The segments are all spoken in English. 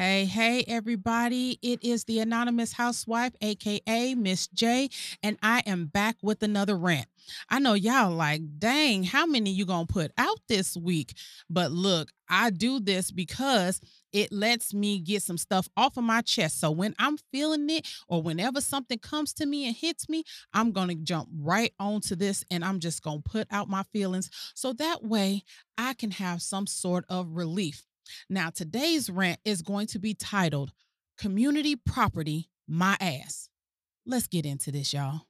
Hey, hey, everybody. It is the Anonymous Housewife, AKA Miss J, and I am back with another rant. I know y'all like, dang, how many you gonna put out this week? But look, I do this because it lets me get some stuff off of my chest. So when I'm feeling it or whenever something comes to me and hits me, I'm going to jump right onto this and I'm just going to put out my feelings so that way I can have some sort of relief. Now, today's rant is going to be titled Community Property My Ass. Let's get into this, y'all.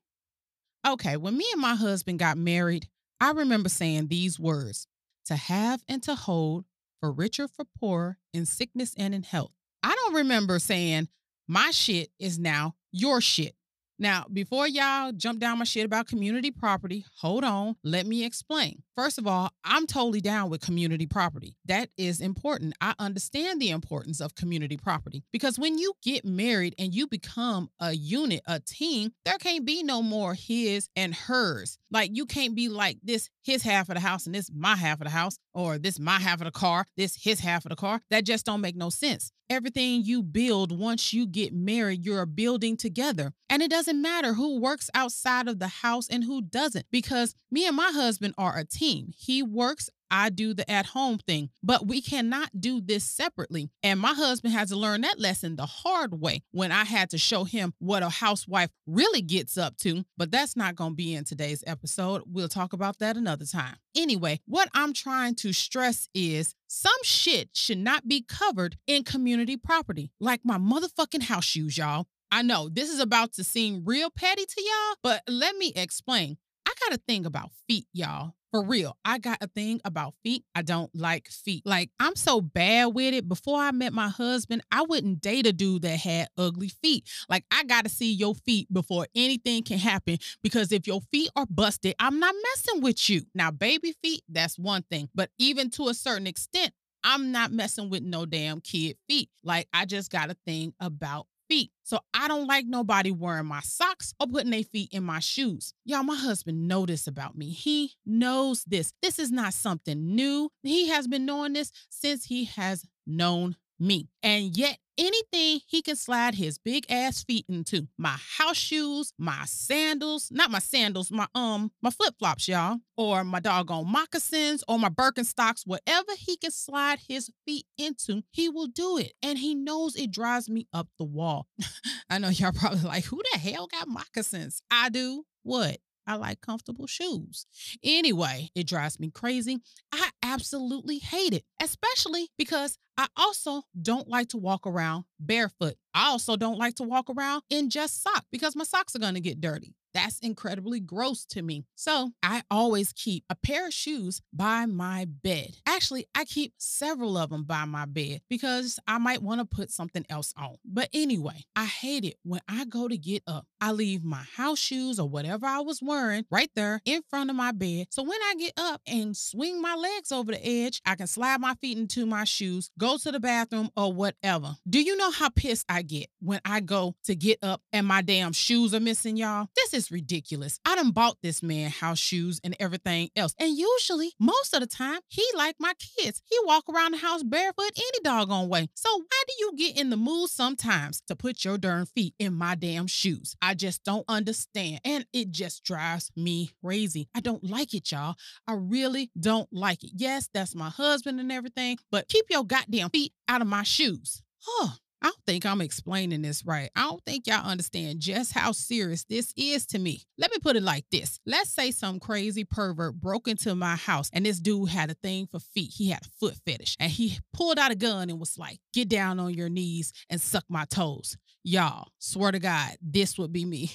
Okay, when me and my husband got married, I remember saying these words to have and to hold, for richer, for poor, in sickness and in health. I don't remember saying my shit is now your shit. Now, before y'all jump down my shit about community property, hold on, let me explain. First of all, I'm totally down with community property. That is important. I understand the importance of community property because when you get married and you become a unit, a team, there can't be no more his and hers. Like you can't be like this his half of the house and this my half of the house or this my half of the car, this his half of the car. That just don't make no sense. Everything you build once you get married, you're building together. And it doesn't matter who works outside of the house and who doesn't because me and my husband are a team. He works I do the at home thing, but we cannot do this separately. And my husband had to learn that lesson the hard way when I had to show him what a housewife really gets up to. But that's not going to be in today's episode. We'll talk about that another time. Anyway, what I'm trying to stress is some shit should not be covered in community property, like my motherfucking house shoes, y'all. I know this is about to seem real petty to y'all, but let me explain. I got a thing about feet, y'all. For real, I got a thing about feet. I don't like feet. Like, I'm so bad with it. Before I met my husband, I wouldn't date a dude that had ugly feet. Like, I got to see your feet before anything can happen because if your feet are busted, I'm not messing with you. Now, baby feet, that's one thing. But even to a certain extent, I'm not messing with no damn kid feet. Like, I just got a thing about feet. So I don't like nobody wearing my socks or putting their feet in my shoes. Y'all, my husband know this about me. He knows this. This is not something new. He has been knowing this since he has known me. And yet anything he can slide his big ass feet into. My house shoes, my sandals, not my sandals, my um, my flip-flops, y'all, or my doggone moccasins or my Birkenstocks, whatever he can slide his feet into, he will do it. And he knows it drives me up the wall. I know y'all probably like, who the hell got moccasins? I do. What? I like comfortable shoes. Anyway, it drives me crazy. I absolutely hate it, especially because I also don't like to walk around barefoot. I also don't like to walk around in just socks because my socks are going to get dirty. That's incredibly gross to me. So I always keep a pair of shoes by my bed. Actually, I keep several of them by my bed because I might want to put something else on. But anyway, I hate it when I go to get up. I leave my house shoes or whatever I was wearing right there in front of my bed. So when I get up and swing my legs over the edge, I can slide my feet into my shoes, go to the bathroom or whatever. Do you know how pissed I get when I go to get up and my damn shoes are missing, y'all? This is ridiculous. I done bought this man house shoes and everything else. And usually, most of the time, he like my kids. He walk around the house barefoot any doggone way. So why do you get in the mood sometimes to put your darn feet in my damn shoes? I just don't understand. And it just drives me crazy. I don't like it, y'all. I really don't like it. Yes, that's my husband and everything, but keep your goddamn feet out of my shoes. Oh, I don't think I'm explaining this right. I don't think y'all understand just how serious this is to me. Let me put it like this. Let's say some crazy pervert broke into my house and this dude had a thing for feet. He had a foot fetish and he pulled out a gun and was like, get down on your knees and suck my toes. Y'all, swear to God, this would be me.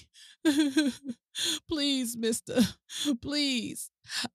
Please, mister, please,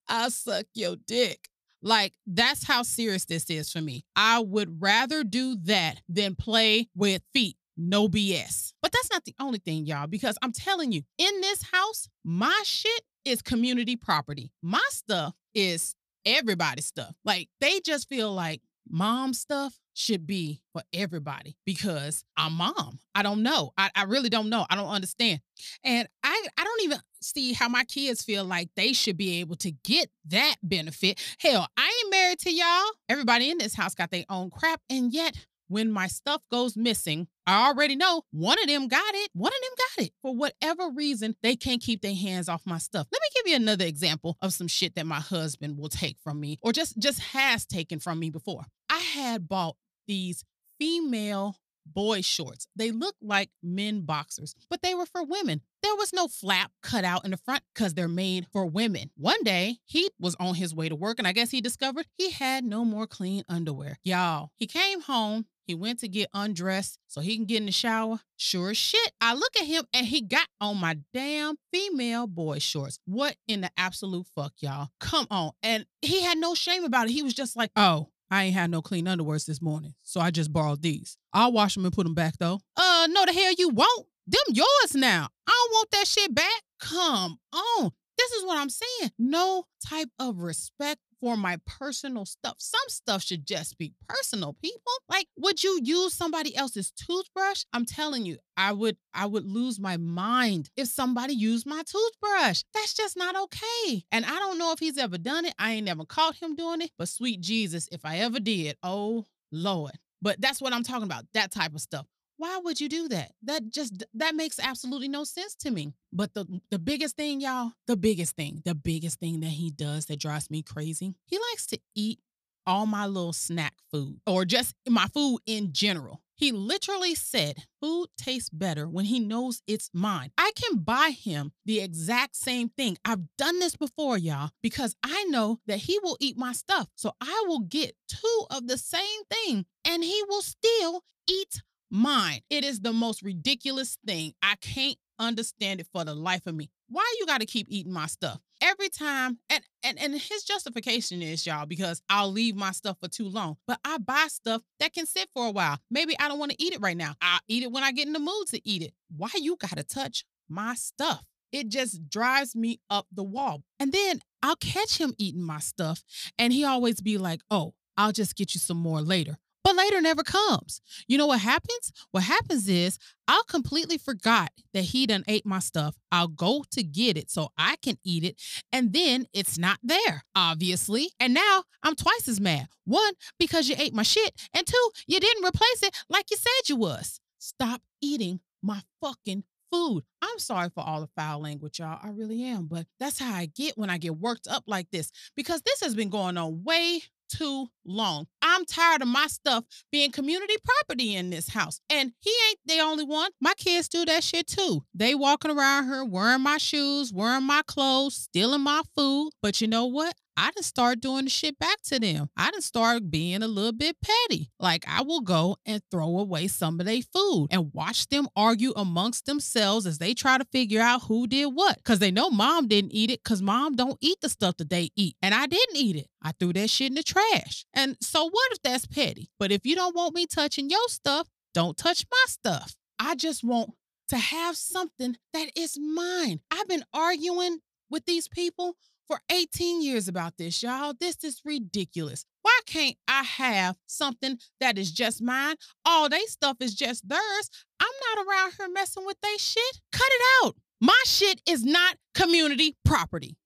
I suck your dick. Like, that's how serious this is for me. I would rather do that than play with feet. No BS. But that's not the only thing, y'all, because I'm telling you, in this house, my shit is community property. My stuff is everybody's stuff. Like, they just feel like mom stuff should be for everybody because I'm mom. I don't know. I, I really don't know. I don't understand. And I, I don't even see how my kids feel like they should be able to get that benefit. Hell, I ain't married to y'all. Everybody in this house got their own crap. And yet when my stuff goes missing, I already know one of them got it. One of them got it. For whatever reason, they can't keep their hands off my stuff. Let me give you another example of some shit that my husband will take from me or just just has taken from me before. I had bought these female boy shorts. They look like men boxers, but they were for women. There was no flap cut out in the front because they're made for women. One day, he was on his way to work, and I guess he discovered he had no more clean underwear. Y'all, he came home. He went to get undressed so he can get in the shower. Sure as shit. I look at him and he got on my damn female boy shorts. What in the absolute fuck, y'all? Come on. And he had no shame about it. He was just like, oh, I ain't had no clean underwears this morning, so I just borrowed these. I'll wash them and put them back though. Uh, no, the hell you won't. Them yours now. I don't want that shit back. Come on. This is what I'm saying. No type of respect for my personal stuff. Some stuff should just be personal, people. Like, would you use somebody else's toothbrush? I'm telling you, I would I would lose my mind if somebody used my toothbrush. That's just not okay. And I don't know if he's ever done it. I ain't never caught him doing it, but sweet Jesus, if I ever did, oh Lord. But that's what I'm talking about, that type of stuff. Why would you do that? That just that makes absolutely no sense to me. But the the biggest thing, y'all, the biggest thing, the biggest thing that he does that drives me crazy, he likes to eat all my little snack food or just my food in general. He literally said, Food tastes better when he knows it's mine. I can buy him the exact same thing. I've done this before, y'all, because I know that he will eat my stuff. So I will get two of the same thing and he will still eat mine. It is the most ridiculous thing. I can't understand it for the life of me. Why you got to keep eating my stuff? Every time, and, and and his justification is, y'all, because I'll leave my stuff for too long. But I buy stuff that can sit for a while. Maybe I don't want to eat it right now. I'll eat it when I get in the mood to eat it. Why you got to touch my stuff? It just drives me up the wall. And then I'll catch him eating my stuff, and he always be like, oh, I'll just get you some more later but later never comes. You know what happens? What happens is I'll completely forgot that he done ate my stuff. I'll go to get it so I can eat it, and then it's not there, obviously. And now I'm twice as mad. One, because you ate my shit, and two, you didn't replace it like you said you was. Stop eating my fucking food. I'm sorry for all the foul language, y'all. I really am. But that's how I get when I get worked up like this because this has been going on way too long. I'm tired of my stuff being community property in this house. And he ain't the only one. My kids do that shit too. They walking around here wearing my shoes, wearing my clothes, stealing my food. But you know what? I didn't start doing the shit back to them. I didn't start being a little bit petty. Like I will go and throw away some of their food and watch them argue amongst themselves as they try to figure out who did what. Cause they know mom didn't eat it because mom don't eat the stuff that they eat. And I didn't eat it. I threw that shit in the trash. And so what if that's petty? But if you don't want me touching your stuff, don't touch my stuff. I just want to have something that is mine. I've been arguing with these people for 18 years about this, y'all. This is ridiculous. Why can't I have something that is just mine? All they stuff is just theirs. I'm not around here messing with they shit. Cut it out. My shit is not community property.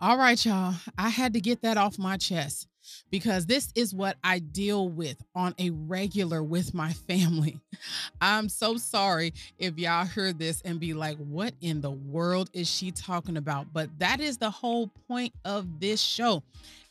All right, y'all. I had to get that off my chest because this is what I deal with on a regular with my family. I'm so sorry if y'all heard this and be like, what in the world is she talking about? But that is the whole point of this show.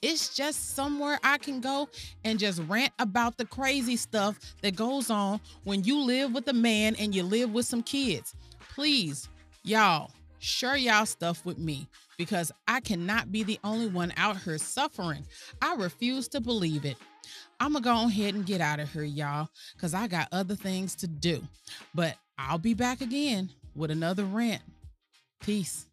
It's just somewhere I can go and just rant about the crazy stuff that goes on when you live with a man and you live with some kids. Please, y'all, share y'all stuff with me because I cannot be the only one out here suffering. I refuse to believe it. I'm gonna go ahead and get out of here, y'all, because I got other things to do. But I'll be back again with another rant. Peace.